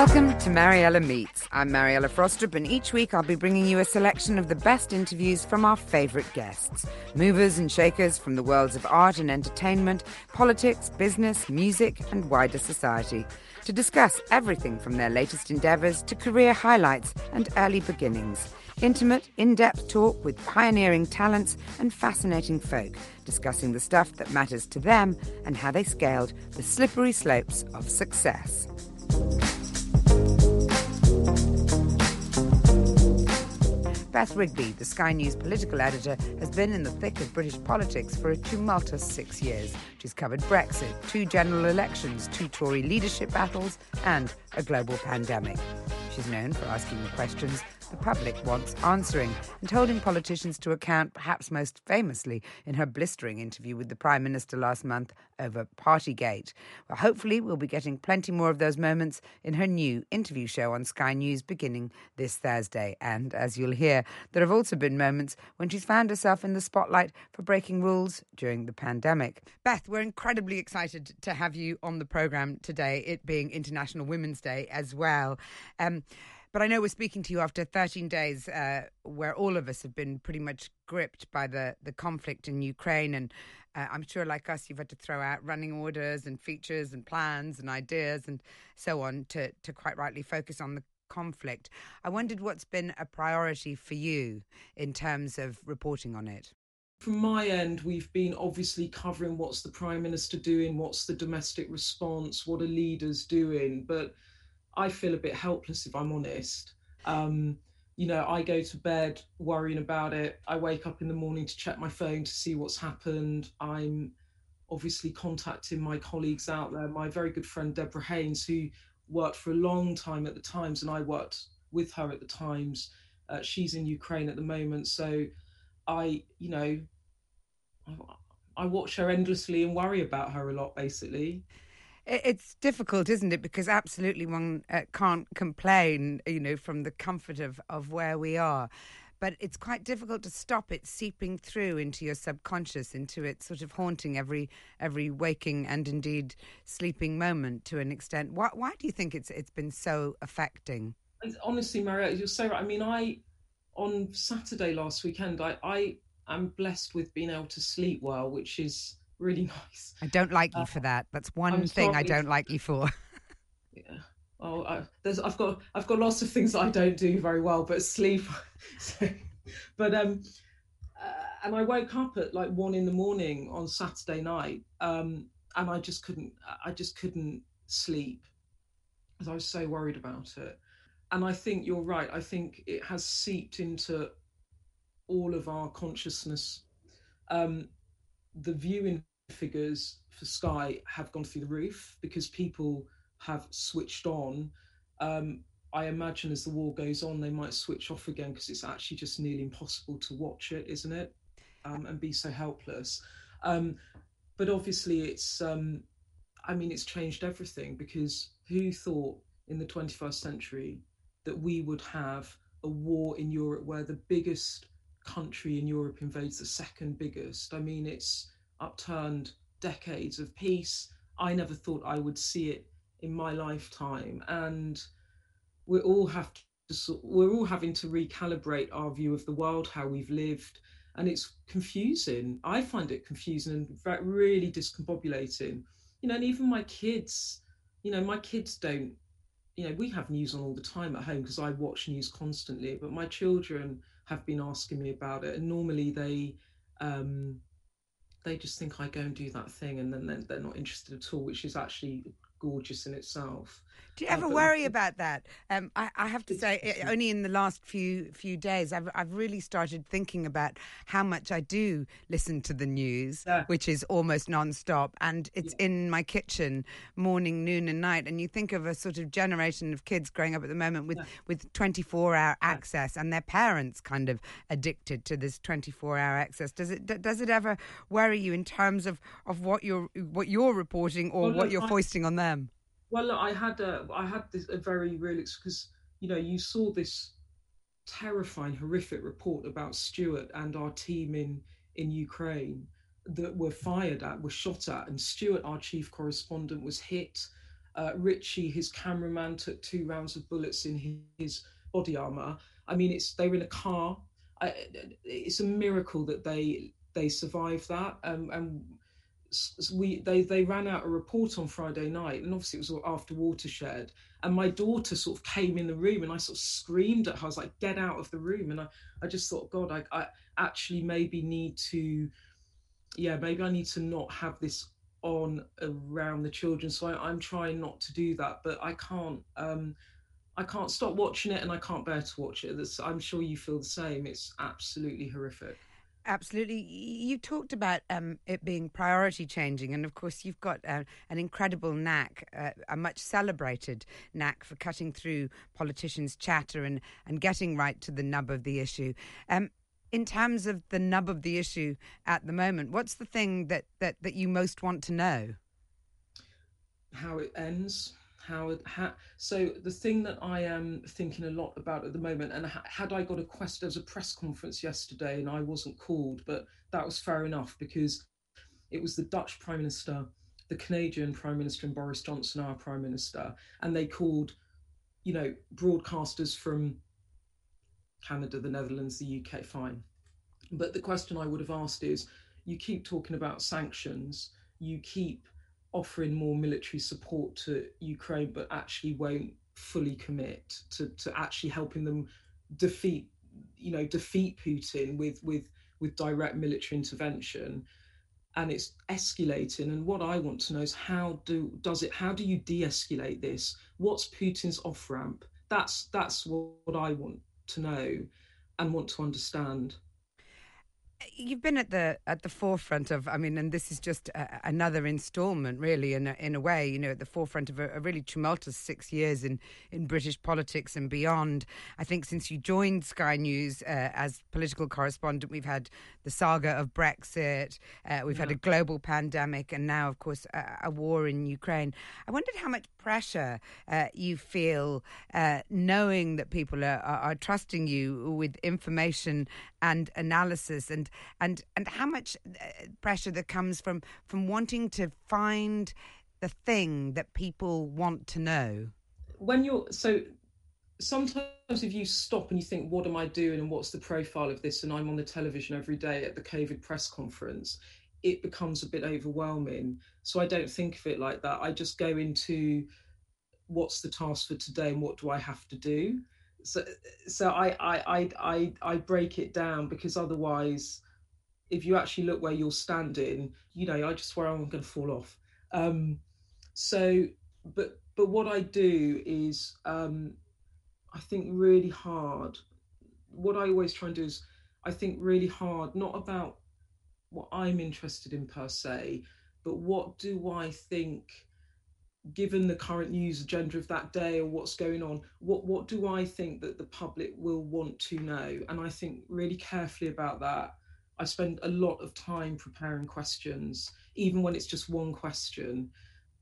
Welcome to Mariella Meets. I'm Mariella Frostrup, and each week I'll be bringing you a selection of the best interviews from our favourite guests. Movers and shakers from the worlds of art and entertainment, politics, business, music, and wider society. To discuss everything from their latest endeavours to career highlights and early beginnings. Intimate, in depth talk with pioneering talents and fascinating folk, discussing the stuff that matters to them and how they scaled the slippery slopes of success. Beth Rigby, the Sky News political editor, has been in the thick of British politics for a tumultuous six years. She's covered Brexit, two general elections, two Tory leadership battles, and a global pandemic. She's known for asking the questions the public wants answering and holding politicians to account, perhaps most famously in her blistering interview with the Prime Minister last month over Partygate. Well, hopefully, we'll be getting plenty more of those moments in her new interview show on Sky News beginning this Thursday. And as you'll hear, there have also been moments when she's found herself in the spotlight for breaking rules during the pandemic. Beth, we're incredibly excited to have you on the programme today, it being International Women's Day as well. Um, but I know we're speaking to you after 13 days uh, where all of us have been pretty much gripped by the, the conflict in Ukraine. And uh, I'm sure, like us, you've had to throw out running orders and features and plans and ideas and so on to, to quite rightly focus on the conflict. I wondered what's been a priority for you in terms of reporting on it. From my end, we've been obviously covering what's the Prime Minister doing, what's the domestic response, what are leaders doing. But I feel a bit helpless if I'm honest. Um, you know, I go to bed worrying about it. I wake up in the morning to check my phone to see what's happened. I'm obviously contacting my colleagues out there. My very good friend Deborah Haynes, who worked for a long time at the Times, and I worked with her at the Times. Uh, she's in Ukraine at the moment, so I, you know, I, I watch her endlessly and worry about her a lot, basically it's difficult, isn't it? Because absolutely one uh, can't complain, you know, from the comfort of, of where we are. But it's quite difficult to stop it seeping through into your subconscious, into it sort of haunting every every waking and indeed sleeping moment to an extent. Why, why do you think it's it's been so affecting? Honestly, Mariella, you're so right. I mean, I on Saturday last weekend, I I am blessed with being able to sleep well, which is really nice. I don't like you uh, for that. That's one I'm thing I don't like you for. yeah. Oh, I, I've got I've got lots of things that I don't do very well, but sleep. so, but um, uh, and I woke up at like one in the morning on Saturday night, um, and I just couldn't I just couldn't sleep because I was so worried about it. And I think you're right. I think it has seeped into all of our consciousness. Um, the viewing figures for Sky have gone through the roof because people have switched on. Um, I imagine as the war goes on, they might switch off again because it's actually just nearly impossible to watch it, isn't it? Um, and be so helpless. Um, but obviously, it's, um, I mean, it's changed everything because who thought in the 21st century that we would have a war in Europe where the biggest country in Europe invades the second biggest? I mean, it's upturned decades of peace. I never thought I would see it in my lifetime. And we all have to we're all having to recalibrate our view of the world, how we've lived, and it's confusing. I find it confusing and really discombobulating. You know, and even my kids, you know, my kids don't. You know, we have news on all the time at home because I watch news constantly. But my children have been asking me about it, and normally they um, they just think I go and do that thing, and then they're, not interested at all, which is actually gorgeous in itself. Do you ever uh, worry about that? Um, I, I, have to say, only in the last few few days, I've I've really started thinking about how much I do listen to the news, yeah. which is almost non-stop, and it's yeah. in my kitchen morning, noon, and night. And you think of a sort of generation of kids growing up at the moment with yeah. with 24 hour access, and their parents kind of addicted to this 24 hour access. Does it does it ever worry you in terms of, of what you're what you're reporting or well, what you're I, foisting on them? Well, I had a, I had this a very real because you know you saw this terrifying, horrific report about Stuart and our team in in Ukraine that were fired at, were shot at, and Stuart, our chief correspondent, was hit. Uh, Richie, his cameraman, took two rounds of bullets in his body armor. I mean, it's they were in a car. I, it's a miracle that they they survived that. Um, and we they they ran out a report on Friday night, and obviously it was after Watershed. And my daughter sort of came in the room, and I sort of screamed at her. I was like, "Get out of the room!" And I I just thought, God, I I actually maybe need to, yeah, maybe I need to not have this on around the children. So I, I'm trying not to do that, but I can't. um I can't stop watching it, and I can't bear to watch it. That's, I'm sure you feel the same. It's absolutely horrific. Absolutely. You talked about um, it being priority changing, and of course, you've got uh, an incredible knack, uh, a much celebrated knack for cutting through politicians' chatter and, and getting right to the nub of the issue. Um, in terms of the nub of the issue at the moment, what's the thing that, that, that you most want to know? How it ends how, how so the thing that I am thinking a lot about at the moment, and had I got a quest, there was a press conference yesterday and I wasn't called, but that was fair enough because it was the Dutch Prime Minister, the Canadian Prime Minister, and Boris Johnson, our Prime Minister, and they called, you know, broadcasters from Canada, the Netherlands, the UK, fine. But the question I would have asked is you keep talking about sanctions, you keep offering more military support to Ukraine, but actually won't fully commit to, to actually helping them defeat, you know, defeat Putin with with with direct military intervention. And it's escalating. And what I want to know is how do does it? How do you de-escalate this? What's Putin's off ramp? That's that's what I want to know and want to understand you've been at the at the forefront of i mean and this is just a, another installment really in a, in a way you know at the forefront of a, a, really tumultuous 6 years in in british politics and beyond i think since you joined sky news uh, as political correspondent we've had the saga of brexit uh, we've yeah. had a global pandemic and now of course a, a war in ukraine i wondered how much pressure uh, you feel uh, knowing that people are, are, are trusting you with information and analysis and and and how much uh, pressure that comes from from wanting to find the thing that people want to know. When you're so sometimes if you stop and you think what am i doing and what's the profile of this and i'm on the television every day at the covid press conference it becomes a bit overwhelming. So i don't think of it like that. I just go into what's the task for today and what do i have to do so so I, I i i i break it down because otherwise if you actually look where you're standing you know i just swear i'm going to fall off. Um so but but what i do is um i think really hard. What i always try and do is i think really hard not about what i'm interested in per se but what do i think given the current news agenda of that day or what's going on what what do i think that the public will want to know? And i think really carefully about that i spend a lot of time preparing questions even when it's just one question.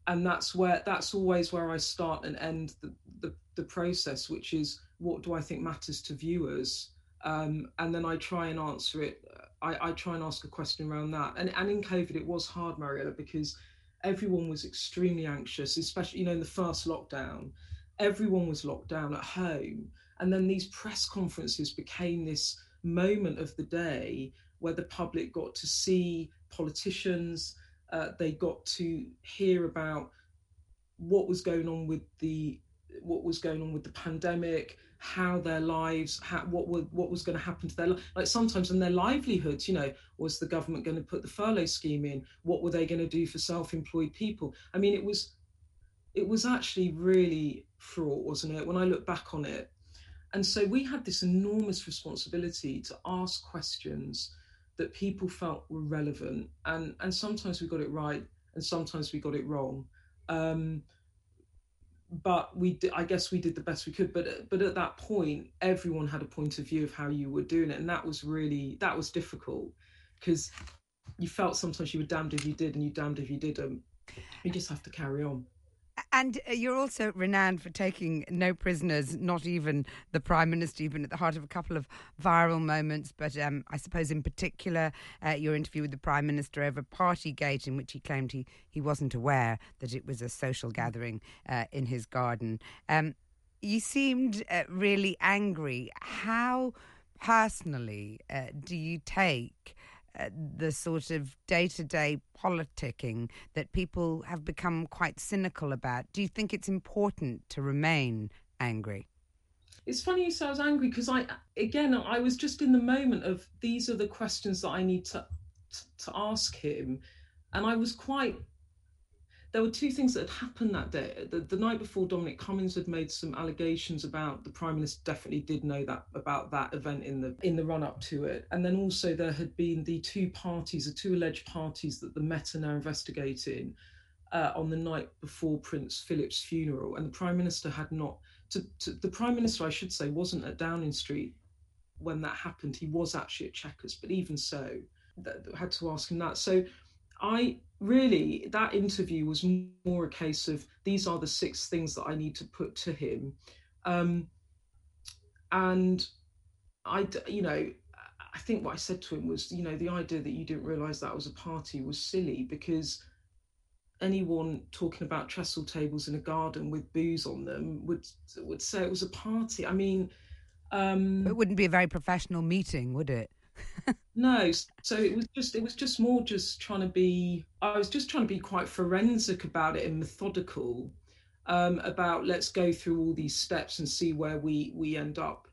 And that's where that's always where i start and end the the, the process which is what do i think matters to viewers? Um, and then i try and answer it I, I try and ask a question around that. And and in covid it was hard mariella because everyone was extremely anxious, especially you know in the first lockdown, everyone was locked down at home. And then these press conferences became this moment of the day where the public got to see politicians, uh, they got to hear about what was going on with the what was going on with the pandemic, how their lives, how, what were, what was going to happen to their like sometimes in their livelihoods. You know, was the government going to put the furlough scheme in? What were they going to do for self-employed people? I mean, it was it was actually really fraught, wasn't it? When I look back on it, and so we had this enormous responsibility to ask questions that people felt were relevant, and and sometimes we got it right, and sometimes we got it wrong. Um, but we did, I guess we did the best we could. But but at that point, everyone had a point of view of how you were doing it, and that was really that was difficult because you felt sometimes you were damned if you did, and you damned if you didn't. You just have to carry on. And uh, you're also renowned for taking no prisoners, not even the Prime Minister. You've been at the heart of a couple of viral moments, but um, I suppose in particular uh, your interview with the Prime Minister over Partygate, in which he claimed he, he wasn't aware that it was a social gathering uh, in his garden. Um, you seemed uh, really angry. How personally uh, do you take? Uh, the sort of day to day politicking that people have become quite cynical about. Do you think it's important to remain angry? It's funny you say I was angry because I, again, I was just in the moment of these are the questions that I need to to ask him, and I was quite there were two things that had happened that day. The, the, night before, Dominic Cummings had made some allegations about the Prime Minister definitely did know that about that event in the in the run up to it, and then also there had been the two parties, the two alleged parties that the Met are now investigating uh, on the night before Prince Philip's funeral, and the Prime Minister had not. To, to, the Prime Minister, I should say, wasn't at Downing Street when that happened. He was actually at Chequers, but even so, that, had to ask him that. So I really, that interview was more a case of these are the six things that I need to put to him. Um, and I, you know, I think what I said to him was, you know, the idea that you didn't realise that was a party was silly because anyone talking about trestle tables in a garden with booze on them would would say it was a party. I mean, um, it wouldn't be a very professional meeting, would it? No so it was just it was just more just trying to be i was just trying to be quite forensic about it and methodical um, about let's go through all these steps and see where we we end up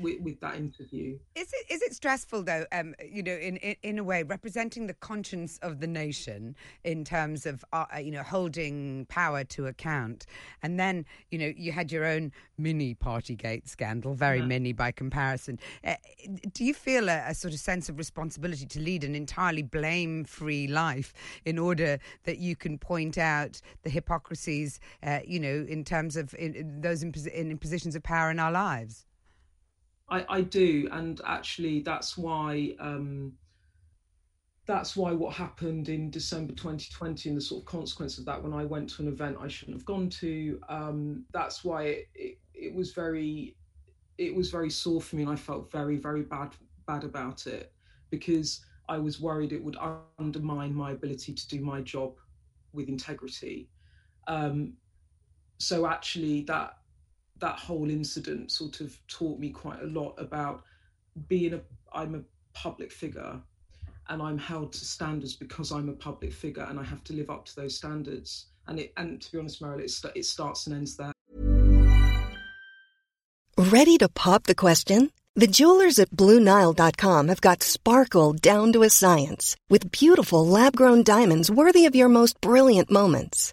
with, with that interview. Is it is it stressful though? Um, you know, in, in, in a way, representing the conscience of the nation in terms of uh, you know holding power to account, and then you know you had your own mini Partygate scandal, very yeah. mini by comparison. Uh, do you feel a, a, sort of sense of responsibility to lead an entirely blame-free life in order that you can point out the hypocrisies, uh, you know, in terms of in, in those in, in positions of power in our lives? I, I do, and actually, that's why um, that's why what happened in December 2020 and the sort of consequence of that when I went to an event I shouldn't have gone to. Um, that's why it, it, it was very it was very sore for me, and I felt very very bad bad about it because I was worried it would undermine my ability to do my job with integrity. Um, so actually, that that whole incident sort of taught me quite a lot about being a I'm a public figure and I'm held to standards because I'm a public figure and I have to live up to those standards. And it and to be honest, Mariella, it, it starts and ends there. Ready to pop the question? The jewelers at BlueNile.com have got sparkle down to a science with beautiful lab-grown diamonds worthy of your most brilliant moments.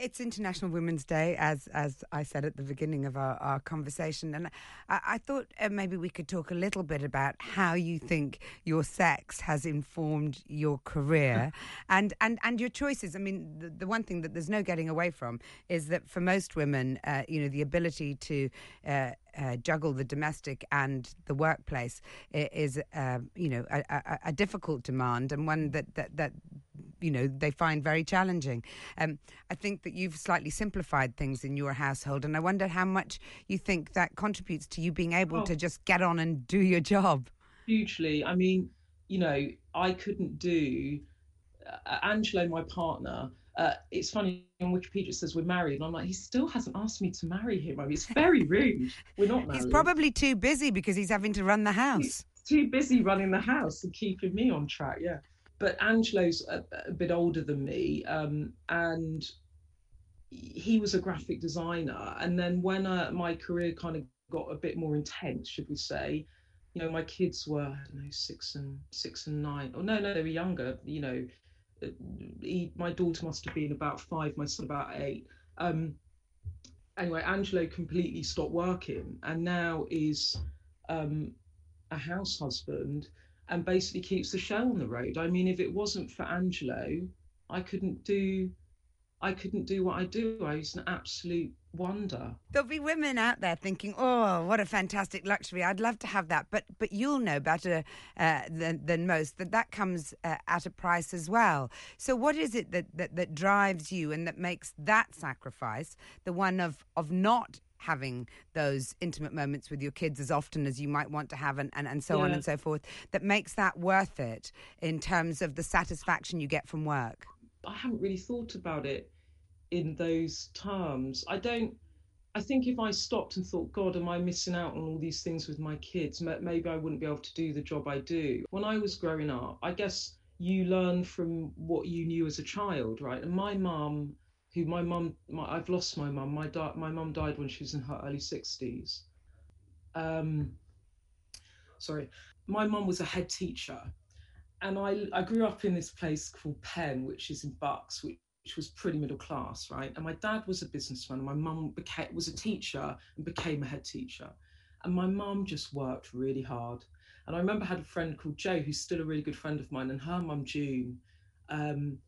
It's International Women's Day, as as I said at the beginning of our, our conversation, and I, I thought uh, maybe we could talk a little bit about how you think your sex has informed your career and, and, and your choices. I mean, the, the one thing that there's no getting away from is that for most women, uh, you know, the ability to uh, uh, juggle the domestic and the workplace is, uh, you know, a, a, a, difficult demand and one that, that, that you know they find very challenging. Um, I think that you've slightly simplified things in your household, and I wonder how much you think that contributes to you being able oh. to just get on and do your job. Hugely. I mean, you know, I couldn't do uh, Angelo, my partner. Uh, it's funny on Wikipedia it says we're married, and I'm like, he still hasn't asked me to marry him. I mean, it's very rude. We're not married. He's probably too busy because he's having to run the house. He's too busy running the house and keeping me on track. Yeah but Angelo's a, a bit older than me, um, and he was a graphic designer. And then when uh, my career kind of got a bit more intense, should we say, you know, my kids were I don't know six and six and nine. Oh no, no, they were younger. You know, he, my daughter must have been about five, my son about eight. Um, anyway, Angelo completely stopped working and now is um, a house husband and basically keeps the show on the road. I mean, if it wasn't for Angelo, I couldn't do I couldn't do what I do. I was an absolute wonder. There'll be women out there thinking, "Oh, what a fantastic luxury! I'd love to have that." But but you'll know better uh, than than most that that comes uh, at a price as well. So what is it that, that that drives you and that makes that sacrifice the one of of not having those intimate moments with your kids as often as you might want to have and, and, and so yeah. on and so forth that makes that worth it in terms of the satisfaction you get from work? I haven't really thought about it in those terms. I don't. I think if I stopped and thought, God, am I missing out on all these things with my kids? Maybe I wouldn't be able to do the job I do. When I was growing up, I guess you learn from what you knew as a child, right? And my mum who my mum, I've lost my mum. My di- my mum died when she was in her early sixties. Um, sorry, my mum was a head teacher, and I I grew up in this place called Penn, which is in Bucks, which, which was pretty middle class, right? And my dad was a businessman, my mum became was a teacher and became a head teacher, and my mum just worked really hard. And I remember I had a friend called Joe, who's still a really good friend of mine, and her mum June. Um,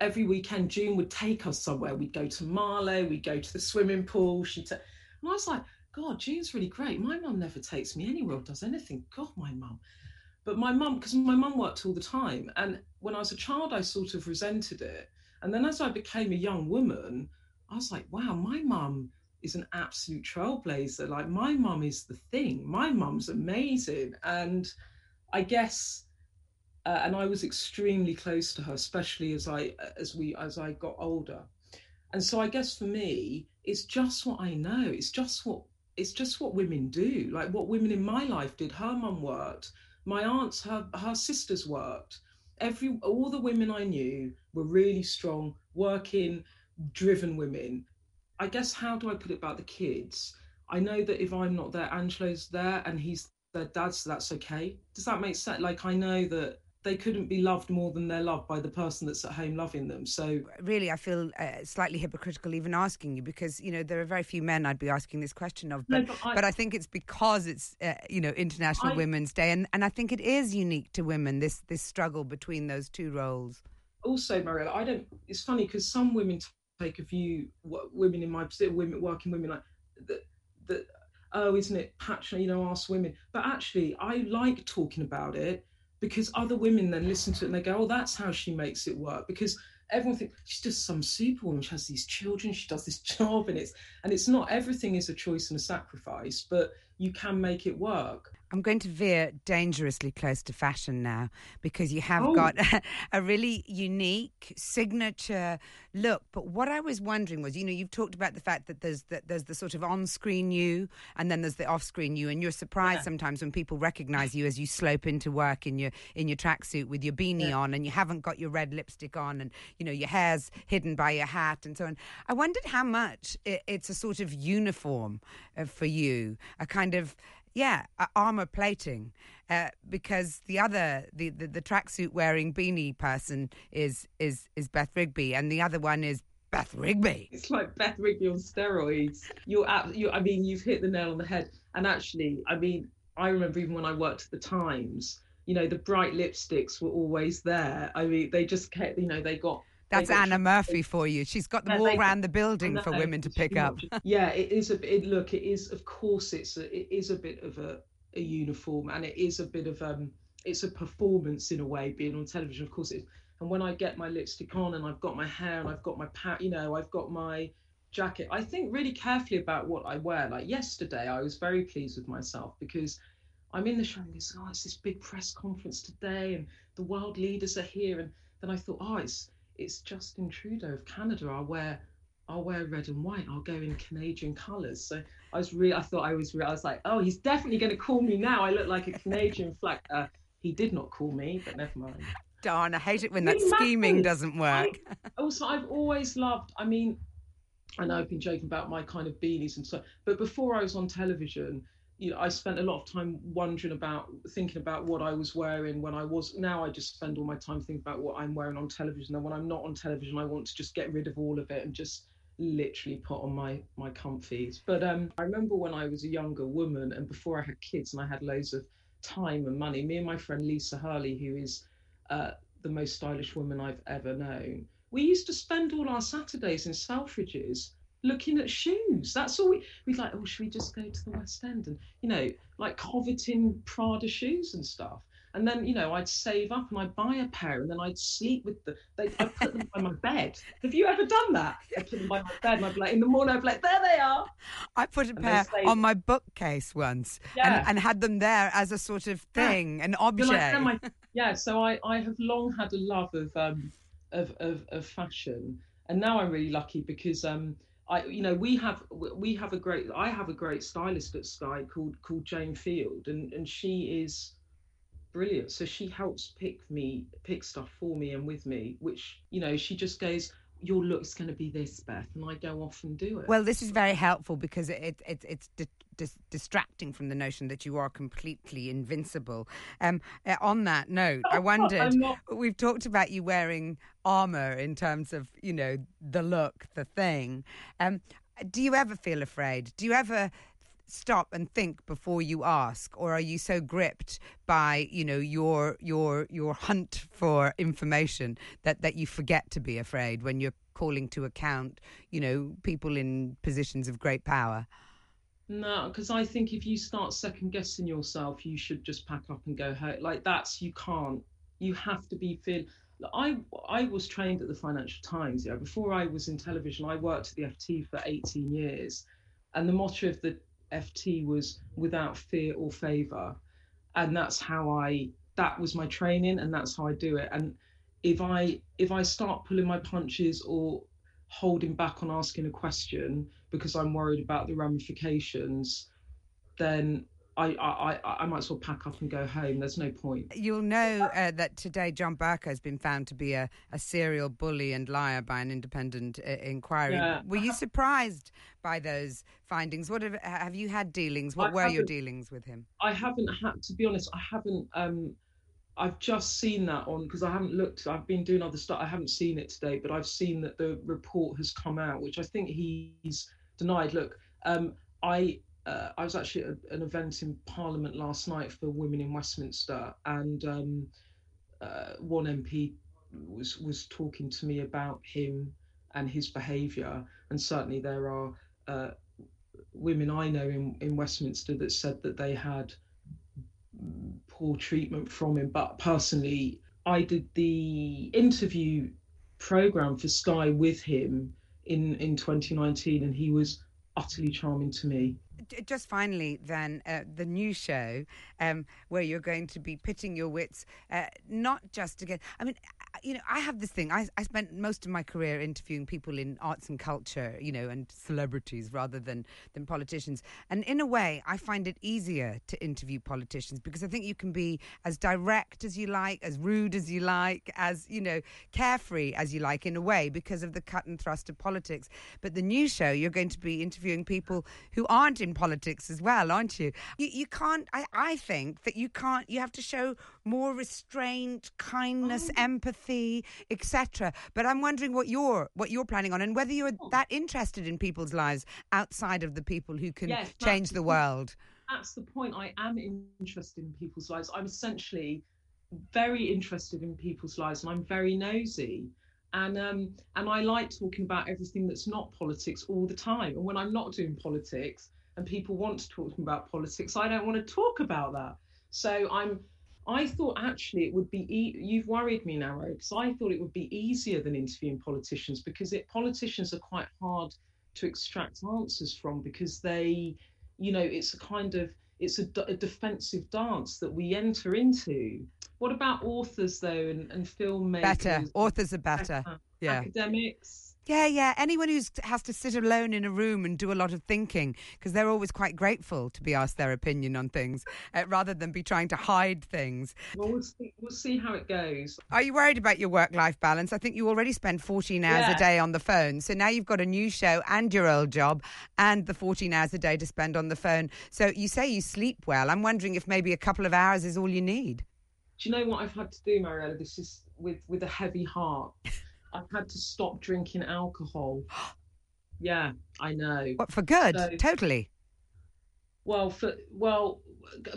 every weekend June would take us somewhere. We'd go to Marlow, we'd go to the swimming pool. She'd ta- and I was like, God, June's really great. My mum never takes me anywhere does anything. God, my mum. But my mum, because my mum worked all the time. And when I was a child, I sort of resented it. And then as I became a young woman, I was like, wow, my mum is an absolute trailblazer. Like, my mum is the thing. My mum's amazing. And I guess uh, and I was extremely close to her, especially as I as we as I got older. And so I guess for me, it's just what I know. It's just what it's just what women do. Like what women in my life did. Her mum worked. My aunts, her her sisters worked. Every all the women I knew were really strong, working, driven women. I guess how do I put it about the kids? I know that if I'm not there, Angelo's there and he's their dad, so that's okay. Does that make sense? Like I know that they couldn't be loved more than they're loved by the person that's at home loving them. So really, I feel uh, slightly hypocritical even asking you because you know there are very few men I'd be asking this question of, but no, but, I, but, I, think it's because it's uh, you know International I, Women's Day, and and I think it is unique to women this this struggle between those two roles. Also, Mariella, I don't. It's funny because some women take a view, women in my position, women working women like that. that oh, isn't it passionate? You know, ask women. But actually, I like talking about it because other women then listen to it and they go, oh, that's how she makes it work. Because everyone thinks she's just some superwoman. She has these children, she does this job, and it's and it's not everything is a choice and a sacrifice. But you can make it work. I'm going to veer dangerously close to fashion now because you have Oh. got a really unique signature look. But what I was wondering was, you know, you've talked about the fact that there's that there's the sort of on-screen you and then there's the off-screen you, and you're surprised sometimes when people recognise you as you slope into work in your in your tracksuit with your beanie on and you haven't got your red lipstick on and you know your hair's hidden by your hat and so on. I wondered how much it, it's a sort of uniform uh, for you, a kind of yeah, armor plating, uh, because the other the, the, the tracksuit wearing beanie person is is is Beth Rigby, and the other one is Beth Rigby. It's like Beth Rigby on steroids. You're, at, you I mean, you've hit the nail on the head. And actually, I mean, I remember even when I worked at the Times, you know, the bright lipsticks were always there. I mean, they just kept, you know, they got. They That's Anna Murphy for you. She's got them all they- around the building for women to pick up. yeah, it is a bit. Look, it is. Of course, it's a. It is a bit of a, a uniform, and it is a bit of um. It's a performance in a way, being on television. Of course, it. And when I get my lipstick on, and I've got my hair, and I've got my pat, you know, I've got my jacket. I think really carefully about what I wear. Like yesterday, I was very pleased with myself because I'm in the show and goes, oh, it's this big press conference today, and the world leaders are here. And then I thought, oh, it's it's Justin Trudeau of Canada. I'll wear I'll wear red and white. I'll go in Canadian colours. So I was really, I thought I was, re- I was like, oh, he's definitely going to call me now. I look like a Canadian flag. Uh, he did not call me, but never mind. Darn, I hate it when that scheming doesn't work. also I've always loved I mean I know I've been joking about my kind of beanies and stuff but before I was on television you know I spent a lot of time wondering about thinking about what I was wearing when I was now I just spend all my time thinking about what I'm wearing on television and when I'm not on television I want to just get rid of all of it and just literally put on my my comfies but um I remember when I was a younger woman and before I had kids and I had loads of time and money me and my friend Lisa Hurley who is uh, the most stylish woman I've ever known. We used to spend all our Saturdays in Selfridges looking at shoes. That's all we we'd like, oh, should we just go to the West End and you know, like coveting Prada shoes and stuff. And then, you know, I'd save up and I'd buy a pair and then I'd sleep with the they I'd put them by my bed. Have you ever done that? I'd put them by my bed and I'd be like in the morning I'd be like, there they are. I put a And pair on my bookcase once Yeah. and, and had them there as a sort of Yeah. thing, an You're object. like, "They're yeah, so I, I have long had a love of um of, of, of fashion, and now I'm really lucky because um I you know we have we have a great I have a great stylist at Sky called called Jane Field, and and she is brilliant. So she helps pick me pick stuff for me and with me, which you know she just goes. Your look's going to be this, Beth, and I go off and do it. Well, this is very helpful because it, it, it's di- dis- distracting from the notion that you are completely invincible. Um, uh, on that note, I wondered not... we've talked about you wearing armor in terms of you know the look, the thing. Um, do you ever feel afraid? Do you ever stop and think before you ask or are you so gripped by you know your your your hunt for information that that you forget to be afraid when you're calling to account you know people in positions of great power No, because I think if you start second guessing yourself, you should just pack up and go home. Like that's you can't. You have to be feel. I I was trained at the Financial Times. Yeah, before I was in television, I worked at the FT for 18 years, and the motto of the FT was without fear or favour, and that's how I. That was my training, and that's how I do it. And if I if I start pulling my punches or holding back on asking a question because I'm worried about the ramifications, then I I, I, might as well pack up and go home. There's no point. You'll know uh, that today John Bercow has been found to be a, a serial bully and liar by an independent uh, inquiry. Yeah. Were you surprised by those findings? What have, have you had dealings? What I were your dealings with him? I haven't had to be honest. I haven't. Um, I've just seen that on because I haven't looked. I've been doing other stuff. I haven't seen it today, but I've seen that the report has come out, which I think he's denied. Look, um, I uh, I was actually at an event in Parliament last night for women in Westminster, and um, uh, one MP was was talking to me about him and his behaviour, and certainly there are uh, women I know in in Westminster that said that they had poor treatment from him. But personally, I did the interview program for Sky with him in in 2019, and he was utterly charming to me. Just finally, then, uh, the new show um, where you're going to be pitting your wits, uh, not just again. I mean, you know, I have this thing. I, I spent most of my career interviewing people in arts and culture, you know, and celebrities rather than than politicians. And in a way, I find it easier to interview politicians because I think you can be as direct as you like, as rude as you like, as you know, carefree as you like in a way because of the cut and thrust of politics. But the new show, you're going to be interviewing people who aren't in politics as well, aren't you? You, you can't. I, I think that you can't. You have to show more restraint, kindness, oh. empathy, etc. But I'm wondering what you're what you're planning on, and whether you're oh. that interested in people's lives outside of the people who can yes, change the world. That's the point. I am interested in people's lives. I'm essentially very interested in people's lives, and I'm very nosy and um, and I like talking about everything that's not politics all the time. And when I'm not doing politics, and people want to talk to me about politics, I don't want to talk about that. So I'm. I thought actually it would be. E- you've worried me now, because I thought it would be easier than interviewing politicians because it, politicians are quite hard to extract answers from because they, you know, it's a kind of it's a, a defensive dance that we enter into what about authors though and, and filmmakers? Better. Authors are better. better. Yeah. Academics. Yeah, yeah. Anyone who has to sit alone in a room and do a lot of thinking, because they're always quite grateful to be asked their opinion on things, uh, rather than be trying to hide things. Well, we'll see, we'll see how it goes. Are you worried about your work-life balance? I think you already spend 14 hours yeah. a day on the phone, so now you've got a new show and your old job, and the 14 hours a day to spend on the phone. So you say you sleep well. I'm wondering if maybe a couple of hours is all you need do you know what I've had to do, Mariella? This is with with a heavy heart. I've had to stop drinking alcohol. yeah, I know. What for good? So, totally. Well, for well,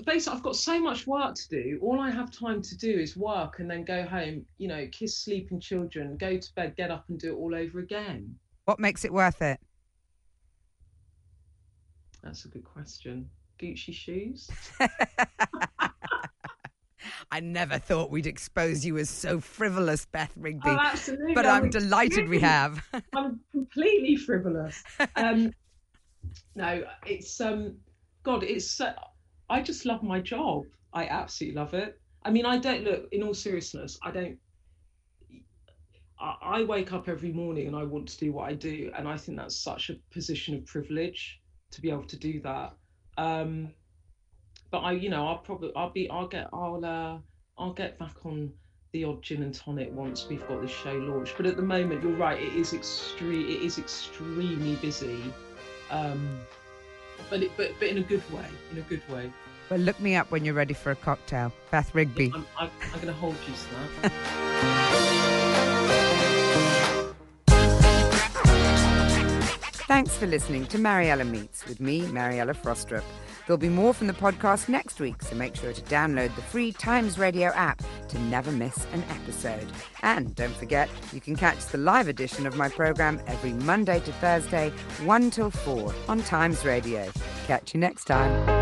basically, I've got so much work to do. All I have time to do is work and then go home. You know, kiss sleeping children, go to bed, get up, and do it all over again. What makes it worth it? That's a good question. Gucci shoes. I never thought we'd expose you as so frivolous, Beth Rigby. Oh, absolutely. But I'm, I'm delighted we have. I'm completely frivolous. Um, no, it's um, God, it's. Uh, I just love my job. I absolutely love it. I mean, I don't look. In all seriousness, I don't. I, I wake up every morning and I want to do what I do, and I think that's such a position of privilege to be able to do that. Um, but I, you know, I'll probably, I'll be, I'll get, I'll, uh, I'll get back on the odd gin and tonic once we've got this show launched. But at the moment, you're right, it is extreme, it is extremely busy, um, but it, but but in a good way, in a good way. Well, look me up when you're ready for a cocktail, Beth Rigby. I'm, I'm, I'm going to hold you to that. Thanks for listening to Mariella Meets with me, Mariella Frostrup. There'll be more from the podcast next week, so make sure to download the free Times Radio app to never miss an episode. And don't forget, you can catch the live edition of my program every Monday to Thursday, 1 till 4 on Times Radio. Catch you next time.